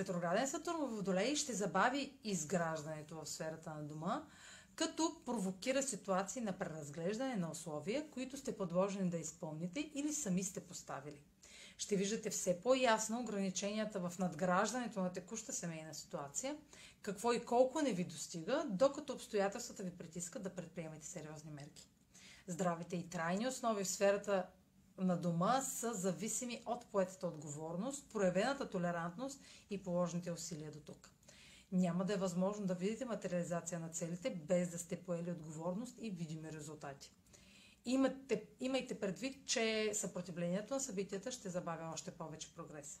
Ретрограден Сатурн в Водолей ще забави изграждането в сферата на дома, като провокира ситуации на преразглеждане на условия, които сте подложени да изпълните или сами сте поставили. Ще виждате все по-ясно ограниченията в надграждането на текуща семейна ситуация, какво и колко не ви достига, докато обстоятелствата ви притискат да предприемете сериозни мерки. Здравите и трайни основи в сферата на дома са зависими от поетата отговорност, проявената толерантност и положените усилия до тук. Няма да е възможно да видите материализация на целите без да сте поели отговорност и видими резултати. Имате, имайте предвид, че съпротивлението на събитията ще забавя още повече прогрес.